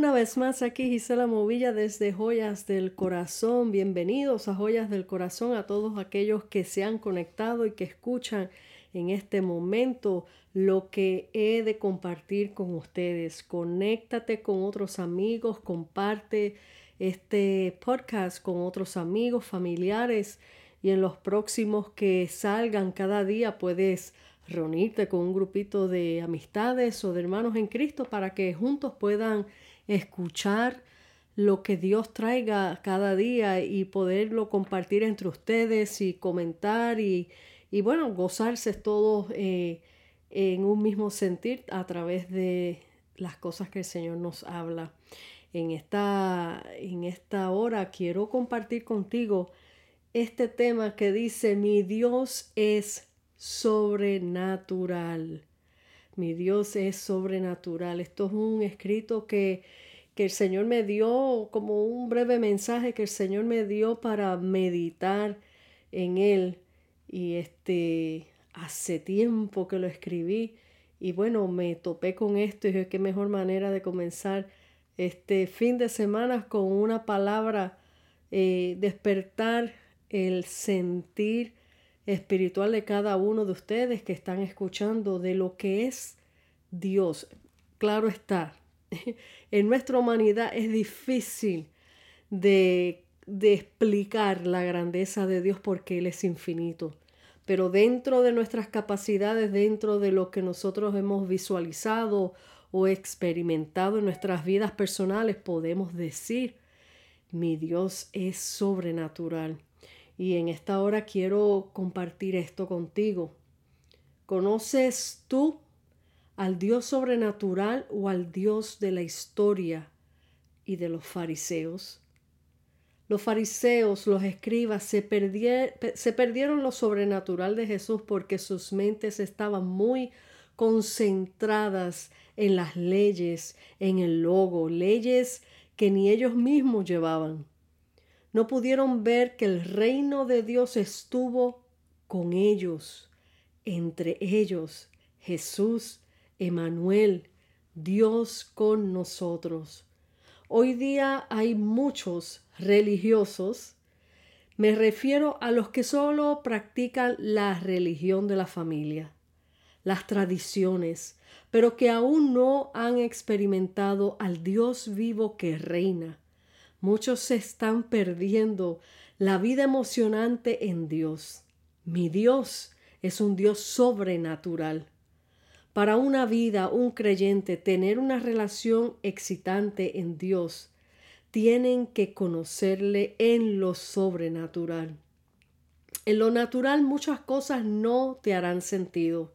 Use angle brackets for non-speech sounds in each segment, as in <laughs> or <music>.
Una vez más aquí Gisela Movilla desde Joyas del Corazón. Bienvenidos a Joyas del Corazón a todos aquellos que se han conectado y que escuchan en este momento lo que he de compartir con ustedes. Conéctate con otros amigos, comparte este podcast con otros amigos, familiares y en los próximos que salgan cada día puedes reunirte con un grupito de amistades o de hermanos en Cristo para que juntos puedan escuchar lo que Dios traiga cada día y poderlo compartir entre ustedes y comentar y, y bueno, gozarse todos eh, en un mismo sentir a través de las cosas que el Señor nos habla. En esta, en esta hora quiero compartir contigo este tema que dice, mi Dios es sobrenatural. Mi Dios es sobrenatural. Esto es un escrito que, que el Señor me dio como un breve mensaje que el Señor me dio para meditar en él. Y este, hace tiempo que lo escribí. Y bueno, me topé con esto y dije, qué mejor manera de comenzar este fin de semana con una palabra, eh, despertar el sentir espiritual de cada uno de ustedes que están escuchando de lo que es Dios. Claro está, <laughs> en nuestra humanidad es difícil de, de explicar la grandeza de Dios porque Él es infinito. Pero dentro de nuestras capacidades, dentro de lo que nosotros hemos visualizado o experimentado en nuestras vidas personales, podemos decir, mi Dios es sobrenatural. Y en esta hora quiero compartir esto contigo. ¿Conoces tú al Dios sobrenatural o al Dios de la historia y de los fariseos? Los fariseos, los escribas, se, perdieron lo sobrenatural de Jesús porque sus mentes estaban muy concentradas en las leyes, en el logo, leyes que ni ellos mismos llevaban no pudieron ver que el reino de Dios estuvo con ellos, entre ellos Jesús, Emanuel, Dios con nosotros. Hoy día hay muchos religiosos, me refiero a los que solo practican la religión de la familia, las tradiciones, pero que aún no han experimentado al Dios vivo que reina, Muchos se están perdiendo la vida emocionante en Dios. Mi Dios es un Dios sobrenatural. Para una vida, un creyente, tener una relación excitante en Dios, tienen que conocerle en lo sobrenatural. En lo natural muchas cosas no te harán sentido.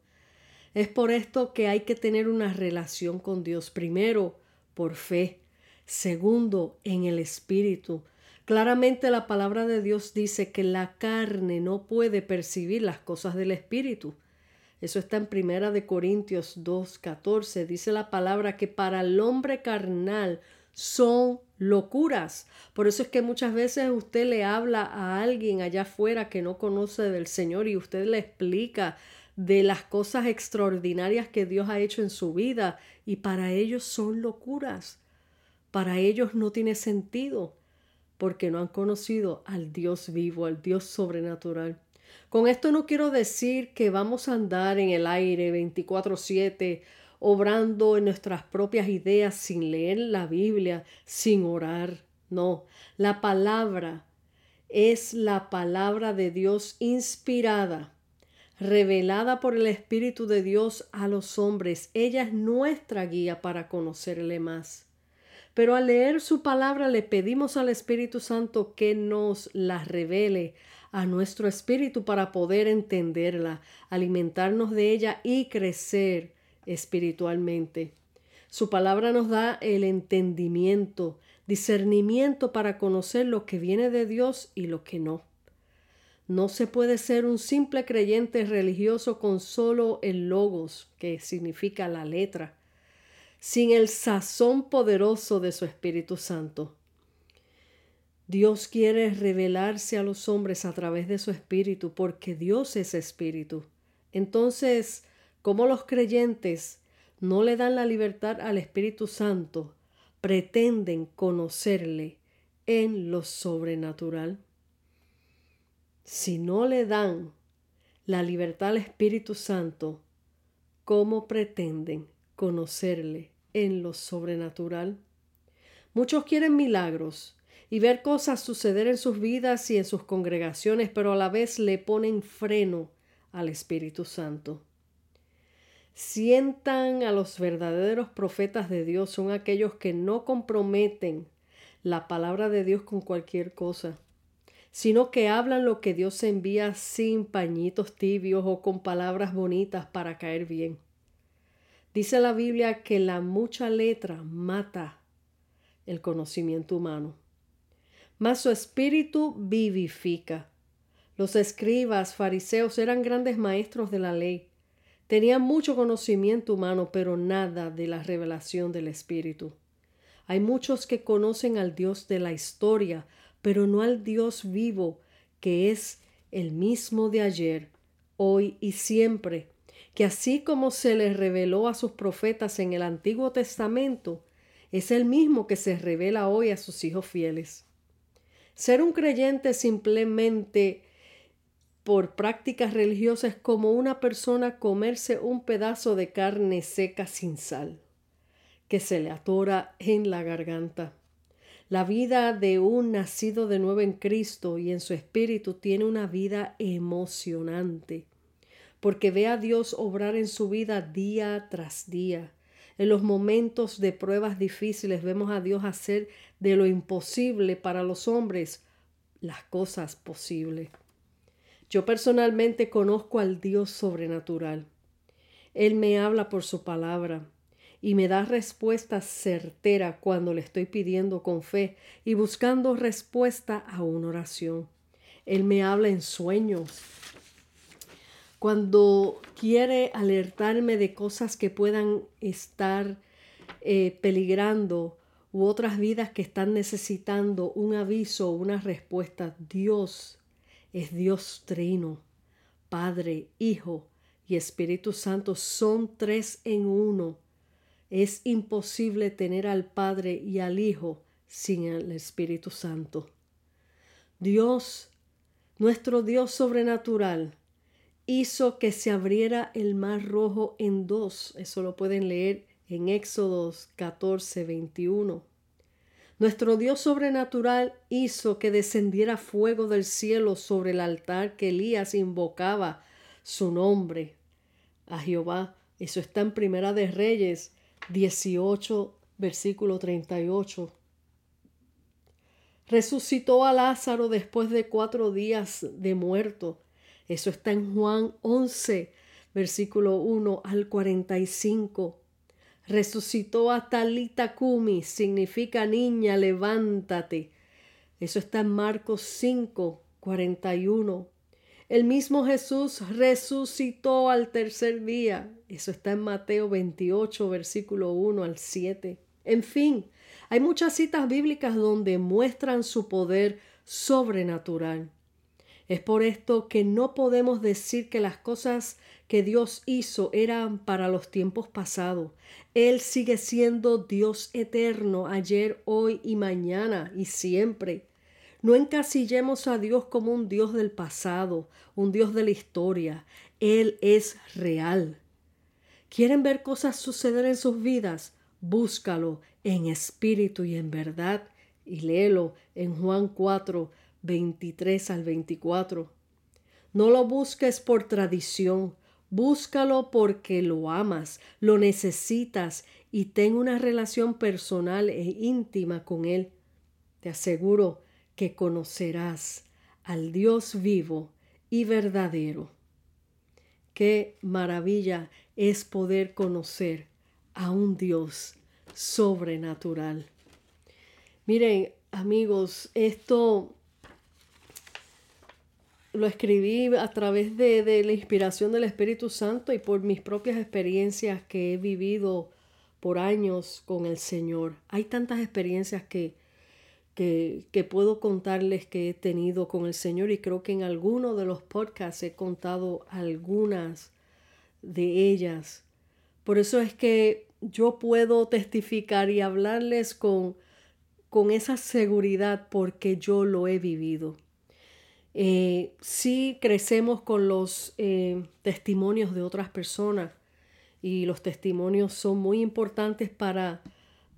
Es por esto que hay que tener una relación con Dios primero por fe Segundo, en el espíritu. Claramente la palabra de Dios dice que la carne no puede percibir las cosas del espíritu. Eso está en Primera de Corintios 2:14. Dice la palabra que para el hombre carnal son locuras. Por eso es que muchas veces usted le habla a alguien allá afuera que no conoce del Señor y usted le explica de las cosas extraordinarias que Dios ha hecho en su vida y para ellos son locuras para ellos no tiene sentido porque no han conocido al Dios vivo, al Dios sobrenatural. Con esto no quiero decir que vamos a andar en el aire 24/7 obrando en nuestras propias ideas sin leer la Biblia, sin orar. No, la palabra es la palabra de Dios inspirada, revelada por el Espíritu de Dios a los hombres. Ella es nuestra guía para conocerle más. Pero al leer su palabra le pedimos al Espíritu Santo que nos la revele a nuestro espíritu para poder entenderla, alimentarnos de ella y crecer espiritualmente. Su palabra nos da el entendimiento, discernimiento para conocer lo que viene de Dios y lo que no. No se puede ser un simple creyente religioso con solo el logos, que significa la letra, sin el sazón poderoso de su Espíritu Santo. Dios quiere revelarse a los hombres a través de su Espíritu porque Dios es Espíritu. Entonces, como los creyentes no le dan la libertad al Espíritu Santo pretenden conocerle en lo sobrenatural. Si no le dan la libertad al Espíritu Santo, ¿cómo pretenden conocerle en lo sobrenatural? Muchos quieren milagros y ver cosas suceder en sus vidas y en sus congregaciones, pero a la vez le ponen freno al Espíritu Santo. Sientan a los verdaderos profetas de Dios son aquellos que no comprometen la palabra de Dios con cualquier cosa, sino que hablan lo que Dios envía sin pañitos tibios o con palabras bonitas para caer bien. Dice la Biblia que la mucha letra mata el conocimiento humano, mas su espíritu vivifica. Los escribas, fariseos eran grandes maestros de la ley Tenían mucho conocimiento humano, pero nada de la revelación del Espíritu. Hay muchos que conocen al Dios de la historia, pero no al Dios vivo, que es el mismo de ayer, hoy y siempre, que así como se les reveló a sus profetas en el Antiguo Testamento, es el mismo que se revela hoy a sus hijos fieles. Ser un creyente simplemente por prácticas religiosas como una persona comerse un pedazo de carne seca sin sal, que se le atora en la garganta. La vida de un nacido de nuevo en Cristo y en su espíritu tiene una vida emocionante, porque ve a Dios obrar en su vida día tras día. En los momentos de pruebas difíciles vemos a Dios hacer de lo imposible para los hombres las cosas posibles. Yo personalmente conozco al Dios sobrenatural. Él me habla por su palabra y me da respuesta certera cuando le estoy pidiendo con fe y buscando respuesta a una oración. Él me habla en sueños. Cuando quiere alertarme de cosas que puedan estar eh, peligrando u otras vidas que están necesitando un aviso o una respuesta, Dios es Dios trino, Padre, Hijo y Espíritu Santo son tres en uno. Es imposible tener al Padre y al Hijo sin el Espíritu Santo. Dios, nuestro Dios sobrenatural, hizo que se abriera el mar rojo en dos. Eso lo pueden leer en Éxodos 14, 21. Nuestro Dios sobrenatural hizo que descendiera fuego del cielo sobre el altar que Elías invocaba su nombre a Jehová. Eso está en Primera de Reyes 18, versículo 38. Resucitó a Lázaro después de cuatro días de muerto. Eso está en Juan 11, versículo 1 al 45. Resucitó a Talita Kumi, significa niña, levántate. Eso está en Marcos 5, 41. El mismo Jesús resucitó al tercer día. Eso está en Mateo 28, versículo 1 al 7. En fin, hay muchas citas bíblicas donde muestran su poder sobrenatural. Es por esto que no podemos decir que las cosas que Dios hizo eran para los tiempos pasados. Él sigue siendo Dios eterno ayer, hoy y mañana y siempre. No encasillemos a Dios como un Dios del pasado, un Dios de la historia. Él es real. ¿Quieren ver cosas suceder en sus vidas? Búscalo en espíritu y en verdad y léelo en Juan 4, 23 al 24. No lo busques por tradición, búscalo porque lo amas, lo necesitas y ten una relación personal e íntima con Él. Te aseguro que conocerás al Dios vivo y verdadero. Qué maravilla es poder conocer a un Dios sobrenatural. Miren, amigos, esto lo escribí a través de, la inspiración del Espíritu Santo y por mis propias experiencias que he vivido por años con el Señor. Hay tantas experiencias que, que, que, puedo contarles que he tenido con el Señor y creo que en alguno de los podcasts he contado algunas de ellas. Por eso es que yo puedo testificar y hablarles con, con esa seguridad porque yo lo he vivido. Eh, sí crecemos con los eh, testimonios de otras personas y los testimonios son muy importantes para,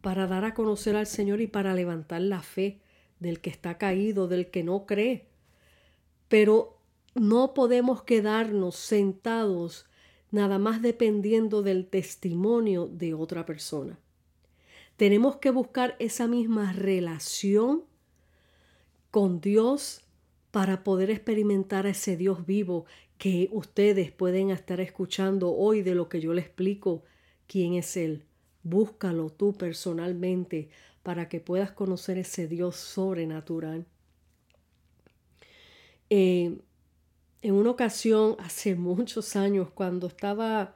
para dar a conocer al Señor y para levantar la fe del que está caído, del que no cree. Pero no podemos quedarnos sentados nada más dependiendo del testimonio de otra persona. Tenemos que buscar esa misma relación con Dios para poder experimentar a ese Dios vivo que ustedes pueden estar escuchando hoy de lo que yo les explico quién es Él. Búscalo tú personalmente para que puedas conocer ese Dios sobrenatural. Eh, en una ocasión, <laughs> hace muchos años, cuando estaba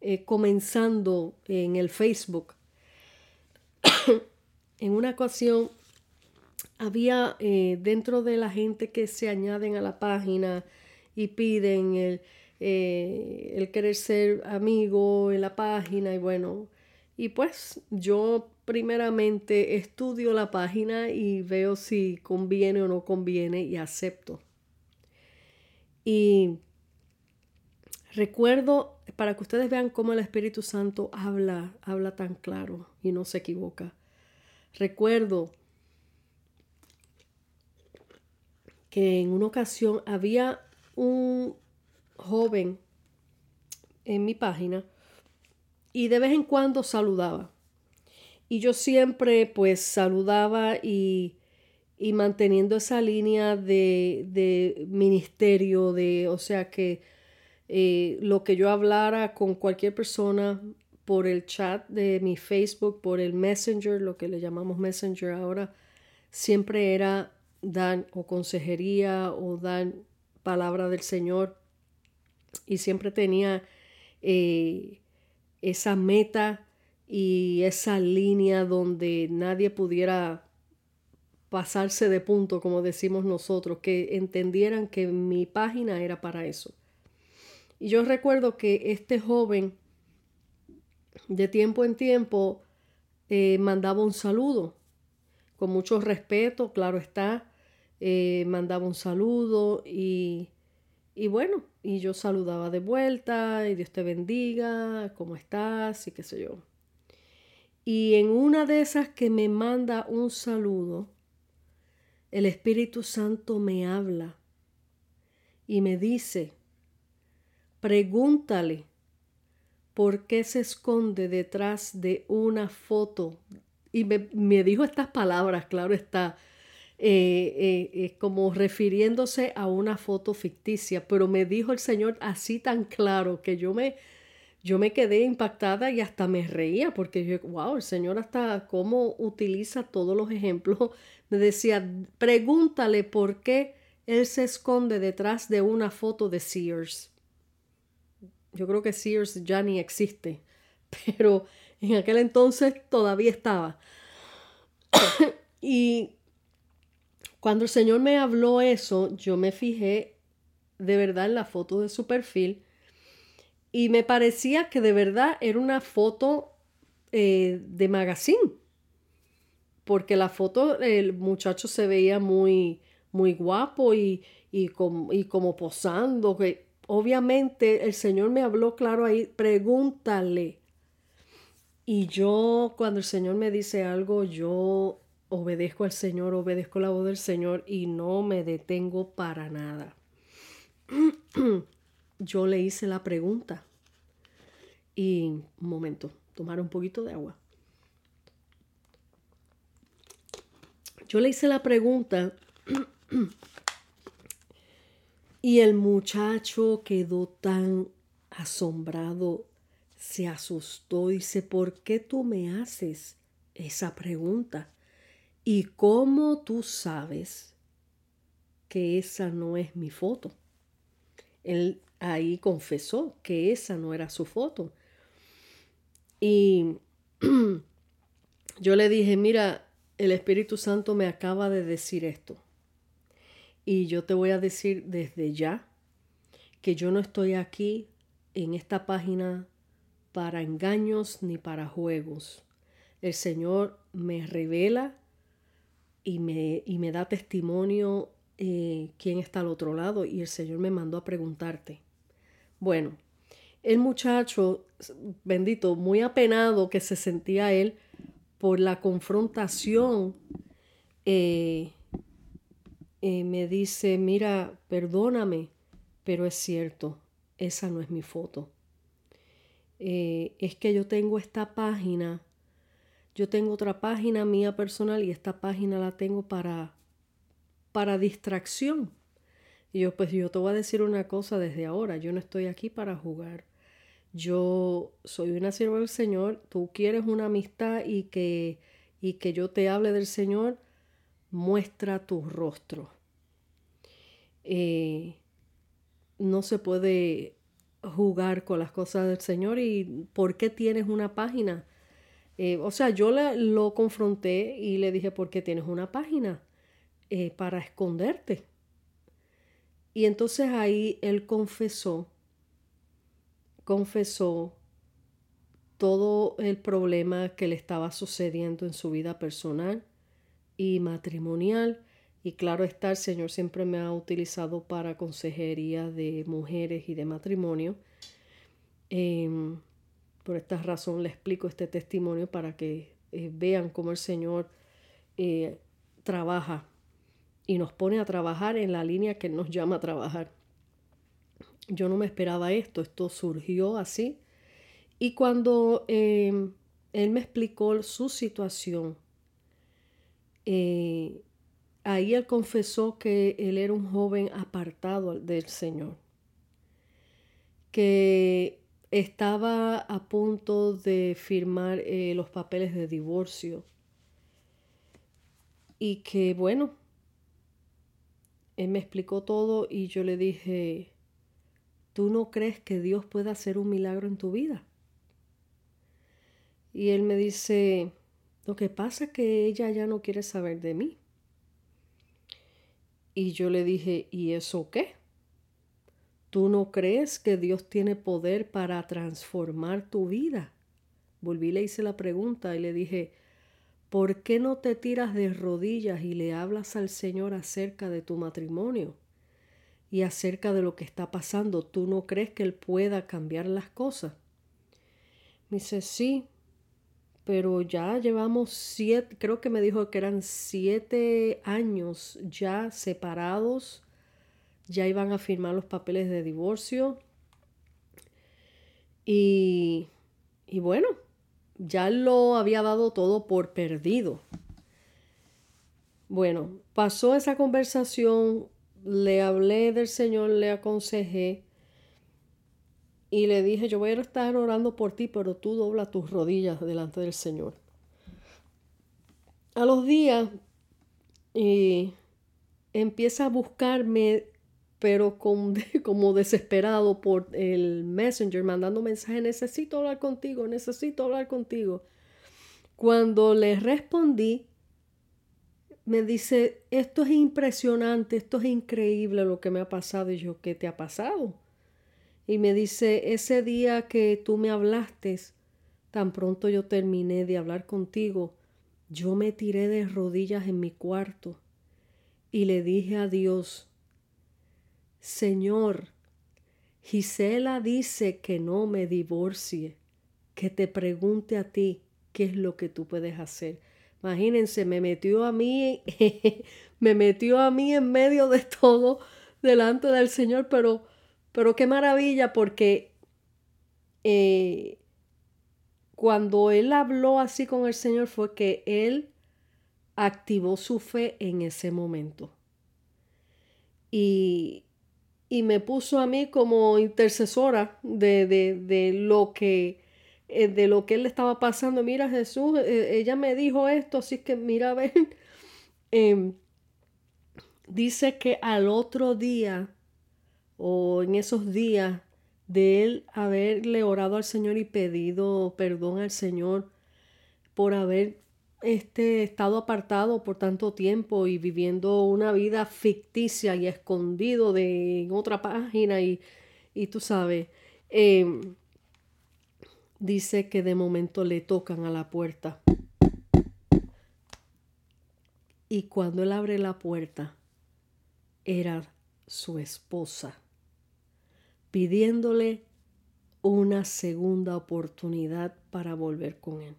eh, comenzando en el Facebook, <coughs> en una ocasión había eh, dentro de la gente que se añaden a la página y piden el, eh, el querer ser amigo en la página y bueno, y pues yo primeramente estudio la página y veo si conviene o no conviene y acepto. Y recuerdo, para que ustedes vean cómo el Espíritu Santo habla, habla tan claro y no se equivoca. Recuerdo que en una ocasión había un joven en mi página y de vez en cuando saludaba. Y yo siempre pues saludaba y, y manteniendo esa línea de, de, ministerio, de, o sea que eh, lo que yo hablara con cualquier persona por el chat de mi Facebook, por el Messenger, lo que le llamamos Messenger ahora, siempre era dan o consejería o dan palabra del Señor y siempre tenía eh, esa meta y esa línea donde nadie pudiera pasarse de punto, como decimos nosotros, que entendieran que mi página era para eso. Y yo recuerdo que este joven de tiempo en tiempo eh, mandaba un saludo, con mucho respeto, claro está, eh, mandaba un saludo y, y bueno, y yo saludaba de vuelta y Dios te bendiga, ¿cómo estás? y qué sé yo. Y en una de esas que me manda un saludo, el Espíritu Santo me habla y me dice, pregúntale por qué se esconde detrás de una foto. Y me, me dijo estas palabras, claro está, eh, eh, eh, como refiriéndose a una foto ficticia, pero me dijo el Señor así tan claro que yo me, yo me quedé impactada y hasta me reía porque yo, wow, el Señor hasta cómo utiliza todos los ejemplos. Me decía, pregúntale por qué Él se esconde detrás de una foto de Sears. Yo creo que Sears ya ni existe, <laughs> pero en aquel entonces todavía estaba. <coughs> y cuando el Señor me habló eso, yo me fijé de verdad en la foto de su perfil y me parecía que de verdad era una foto eh, de magazine. Porque la foto, el muchacho se veía muy, muy guapo y, y, y como posando. Que obviamente el Señor me habló claro ahí, pregúntale. Y yo, cuando el Señor me dice algo, yo obedezco al Señor, obedezco la voz del Señor y no me detengo para nada. <clears throat> Yo le hice la pregunta y un momento, tomar un poquito de agua. Yo le hice la pregunta <clears throat> y el muchacho quedó tan asombrado, se asustó, dice, ¿por qué tú me haces esa pregunta? ¿Y cómo tú sabes que esa no es mi foto? Él ahí confesó que esa no era su foto. Y <clears throat> yo le dije, mira, el Espíritu Santo me acaba de decir esto. Y yo te voy a decir desde ya que yo no estoy aquí en esta página para engaños ni para juegos. El Señor me revela y me, y me da testimonio eh, quién está al otro lado y el Señor me mandó a preguntarte. Bueno, el muchacho, bendito, muy apenado que se sentía él por la confrontación, eh, eh, me dice, mira, perdóname, pero es cierto, esa no es mi foto. es que yo tengo esta página, yo tengo otra página mía personal y esta página la tengo para para distracción. Y yo, pues yo te voy a decir una cosa desde ahora, yo no estoy aquí para jugar. Yo soy una sierva del Señor, tú quieres una amistad y que, y que yo te hable del Señor, muestra tu rostro. Eh, no se puede jugar con las cosas del Señor y ¿por qué tienes una página? Eh, o sea, yo lo confronté y le dije, ¿por qué tienes una página? Eh, para esconderte. Y entonces ahí él confesó, confesó todo el problema que le estaba sucediendo en su vida personal y matrimonial. Y claro está, el Señor siempre me ha utilizado para consejería de mujeres y de matrimonio. Em, por esta razón le explico este testimonio para que eh, vean cómo el Señor eh, trabaja y nos pone a trabajar en la línea que nos llama a trabajar. Yo no me esperaba esto, esto surgió así. Y cuando em, él me explicó su situación, eh, ahí él confesó que él era un joven apartado del Señor, que estaba a punto de firmar eh, los papeles de divorcio y que bueno, él me explicó todo y yo le dije, ¿tú no crees que Dios pueda hacer un milagro en tu vida? Y él me dice, lo que pasa es que ella ya no quiere saber de mí. Y yo le dije, ¿y eso qué? ¿Tú no crees que Dios tiene poder para transformar tu vida? Volví le hice la pregunta y le dije, ¿por qué no te tiras de rodillas y le hablas al Señor acerca de tu matrimonio y acerca de lo que está pasando? ¿Tú no crees que Él pueda cambiar las cosas? Me dice, sí, pero ya llevamos siete, creo que me dijo que eran siete años ya separados, ya iban a firmar los papeles de divorcio. Y, y bueno, ya lo había dado todo por perdido. Bueno, pasó esa conversación, le hablé del Señor, le aconsejé y le dije, yo voy a estar orando por ti, pero tú dobla tus rodillas delante del Señor. A los días y empieza a buscarme pero <laughs> como desesperado por el messenger, mandando mensajes, necesito hablar contigo, necesito hablar contigo. Cuando le respondí, me dice, esto es impresionante, esto es increíble lo que me ha pasado. Y yo, ¿qué te ha pasado? Y me dice, ese día que tú me hablaste, tan pronto yo terminé de hablar contigo, yo me tiré de rodillas en mi cuarto y le dije a Dios, Señor, Gisela dice que no me divorcie, que te pregunte a ti qué es lo que tú puedes hacer. Imagínense, me metió a mí, <laughs> me metió a mí en medio de todo delante del Señor, pero, pero qué maravilla porque eh, cuando él habló así con el Señor fue que él activó su fe en ese momento. Y, y me puso a mí como intercesora de, de, lo que eh, de lo que él estaba pasando. Mira Jesús, eh, ella me dijo esto, así que mira, <laughs> ven. Em, dice que al otro día o en esos días de él haberle orado al Señor y pedido perdón al Señor por haber este estado apartado por tanto tiempo y viviendo una vida ficticia y escondido de en otra página y, y tú sabes, em, dice que de momento le tocan a la puerta. Y cuando él abre la puerta, era su esposa, pidiéndole una segunda oportunidad para volver con él.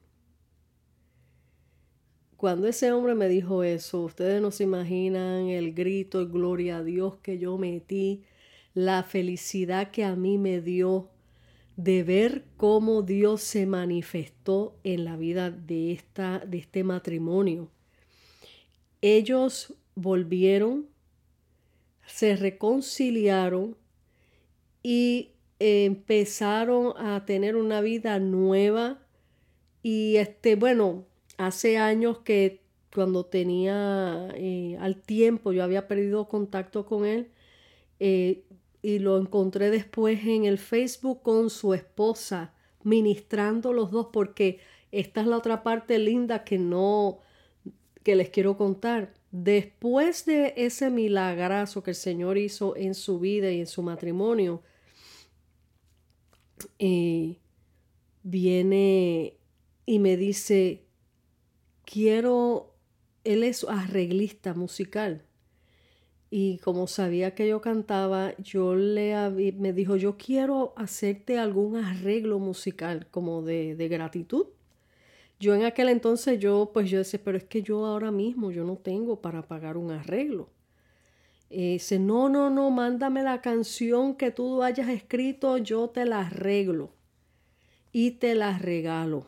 Cuando ese hombre me dijo eso, ustedes no se imaginan el grito, de gloria a Dios que yo metí, la felicidad que a mí me dio de ver cómo Dios se manifestó en la vida de, esta, de este matrimonio. Ellos volvieron, se reconciliaron y empezaron a tener una vida nueva y este bueno hace años que cuando tenía eh, al tiempo yo había perdido contacto con él eh, y lo encontré después en el Facebook con su esposa ministrando los dos porque esta es la otra parte linda que no que les quiero contar. Después de ese milagrazo que el Señor hizo en su vida y en su matrimonio y viene y me dice, quiero, él es arreglista musical. Y como sabía que yo cantaba, yo le me dijo, yo quiero hacerte algún arreglo musical como de, de gratitud. Yo en aquel entonces yo pues yo decía, pero es que yo ahora mismo yo no tengo para pagar un arreglo. Eh, dice, no, no, no, mándame la canción que tú hayas escrito, yo te la arreglo y te la regalo.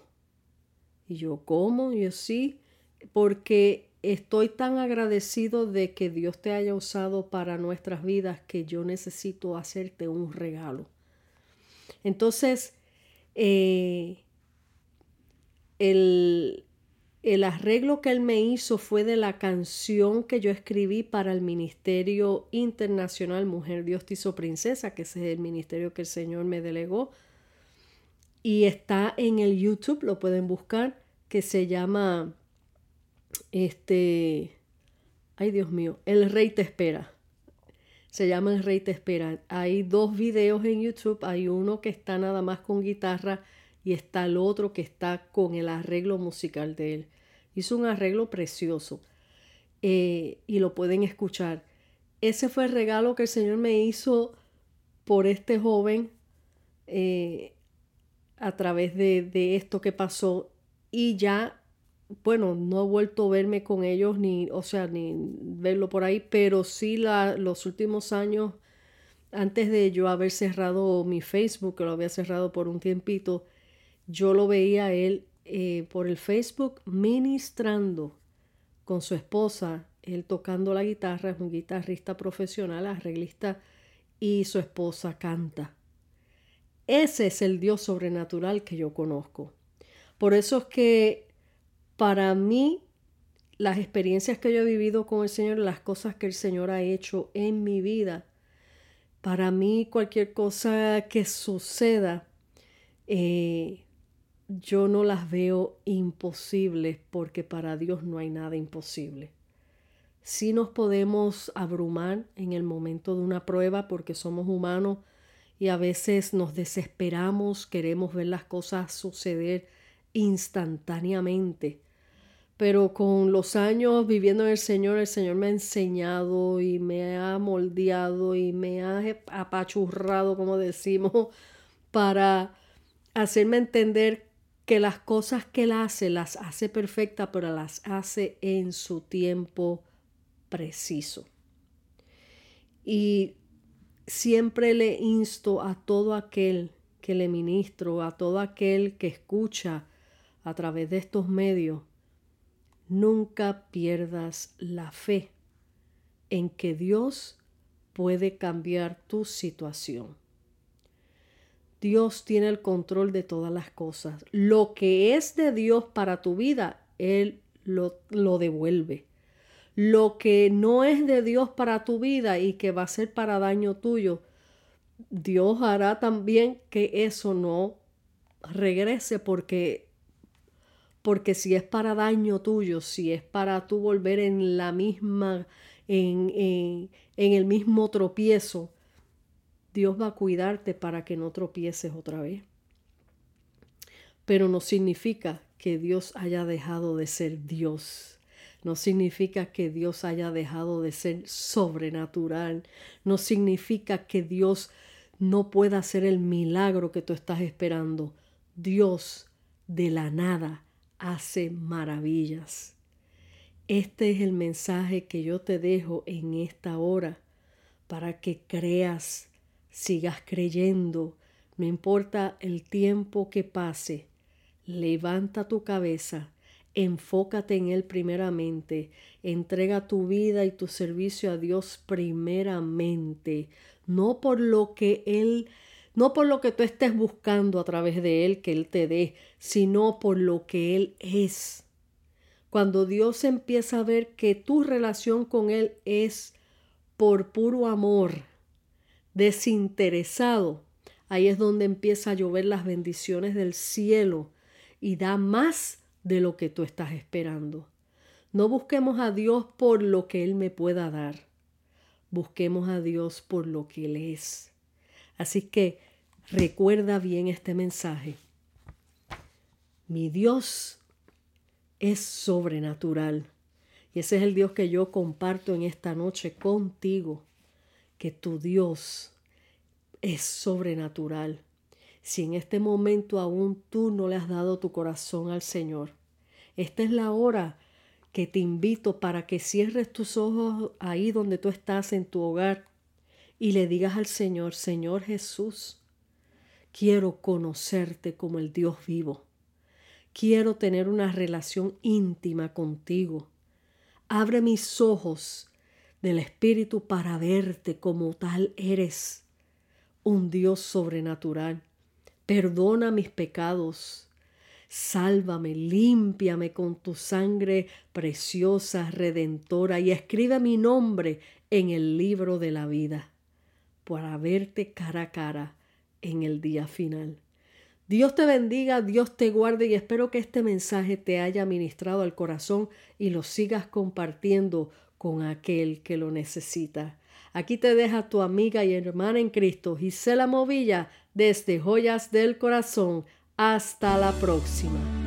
Y yo, ¿cómo? Y yo sí, porque estoy tan agradecido de que Dios te haya usado para nuestras vidas que yo necesito hacerte un regalo. Entonces, eh, el, el arreglo que él me hizo fue de la canción que yo escribí para el Ministerio Internacional Mujer Dios te hizo princesa, que es el ministerio que el Señor me delegó. Y está en el YouTube, lo pueden buscar, que se llama este ay Dios mío, El Rey te espera. Se llama El Rey te espera. Hay dos videos en YouTube, hay uno que está nada más con guitarra y está el otro que está con el arreglo musical de él. Hizo un arreglo precioso eh, y lo pueden escuchar. Ese fue el regalo que el Señor me hizo por este joven eh, a través de, esto que pasó y ya, bueno, no he vuelto a verme con ellos ni, o sea, ni verlo por ahí, pero sí la, los últimos años, antes de yo haber cerrado mi Facebook, que lo había cerrado por un tiempito, yo lo veía él eh, por el Facebook ministrando con su esposa, él tocando la guitarra, es un guitarrista profesional, arreglista, y su esposa canta. Ese es el Dios sobrenatural que yo conozco. Por eso es que para mí las experiencias que yo he vivido con el Señor, las cosas que el Señor ha hecho en mi vida, para mí cualquier cosa que suceda, eh, yo no las veo imposibles porque para Dios no hay nada imposible. Sí nos podemos abrumar en el momento de una prueba porque somos humanos y a veces nos desesperamos, queremos ver las cosas suceder instantáneamente. Pero con los años viviendo en el Señor, el Señor me ha enseñado y me ha moldeado y me ha apachurrado, como decimos, <laughs> para hacerme entender que las cosas que él hace las hace perfectas, pero las hace en su tiempo preciso. Y siempre le insto a todo aquel que le ministro, a todo aquel que escucha a través de estos medios, nunca pierdas la fe en que Dios puede cambiar tu situación. Dios tiene el control de todas las cosas. Lo que es de Dios para tu vida, Él lo, lo, devuelve. Lo que no es de Dios para tu vida y que va a ser para daño tuyo, Dios hará también que eso no regrese porque porque si es para daño tuyo, si es para tú volver en la misma, en, en, en el mismo tropiezo, Dios va a cuidarte para que no tropieces otra vez. pero no significa que Dios haya dejado de ser Dios. No significa que Dios haya dejado de ser sobrenatural. No significa que Dios no pueda hacer el milagro que tú estás esperando. Dios de la nada hace maravillas. Este es el mensaje que yo te dejo en esta hora para que creas, sigas creyendo, no importa el tiempo que pase, levanta tu cabeza, enfócate en Él primeramente, entrega tu vida y tu servicio a Dios primeramente, no por lo que Él, no por lo que tú estés buscando a través de Él que Él te dé, sino por lo que Él es. Cuando Dios empieza a ver que tu relación con Él es por puro amor, desinteresado, ahí es donde empieza a llover las bendiciones del cielo y da más de lo que tú estás esperando. No busquemos a Dios por lo que Él me pueda dar. Busquemos a Dios por lo que Él es. Así que recuerda bien este mensaje. Mi Dios es sobrenatural. Y ese es el Dios que yo comparto en esta noche contigo. Que tu Dios es sobrenatural. Si en este momento aún tú no le has dado tu corazón al Señor, esta es la hora que te invito para que cierres tus ojos ahí donde tú estás en tu hogar y le digas al Señor, Señor Jesús, quiero conocerte como el Dios vivo. Quiero tener una relación íntima contigo. Abre mis ojos del Espíritu para verte como tal eres, un Dios sobrenatural. Perdona mis pecados. Sálvame, límpiame con tu sangre preciosa, redentora, y escribe mi nombre en el libro de la vida, para verte cara a cara en el día final. Dios te bendiga, Dios te guarde y espero que este mensaje te haya ministrado al corazón y lo sigas compartiendo con aquel que lo necesita. Aquí te deja tu amiga y hermana en Cristo, Gisela Movilla, desde Joyas del Corazón. Hasta la próxima.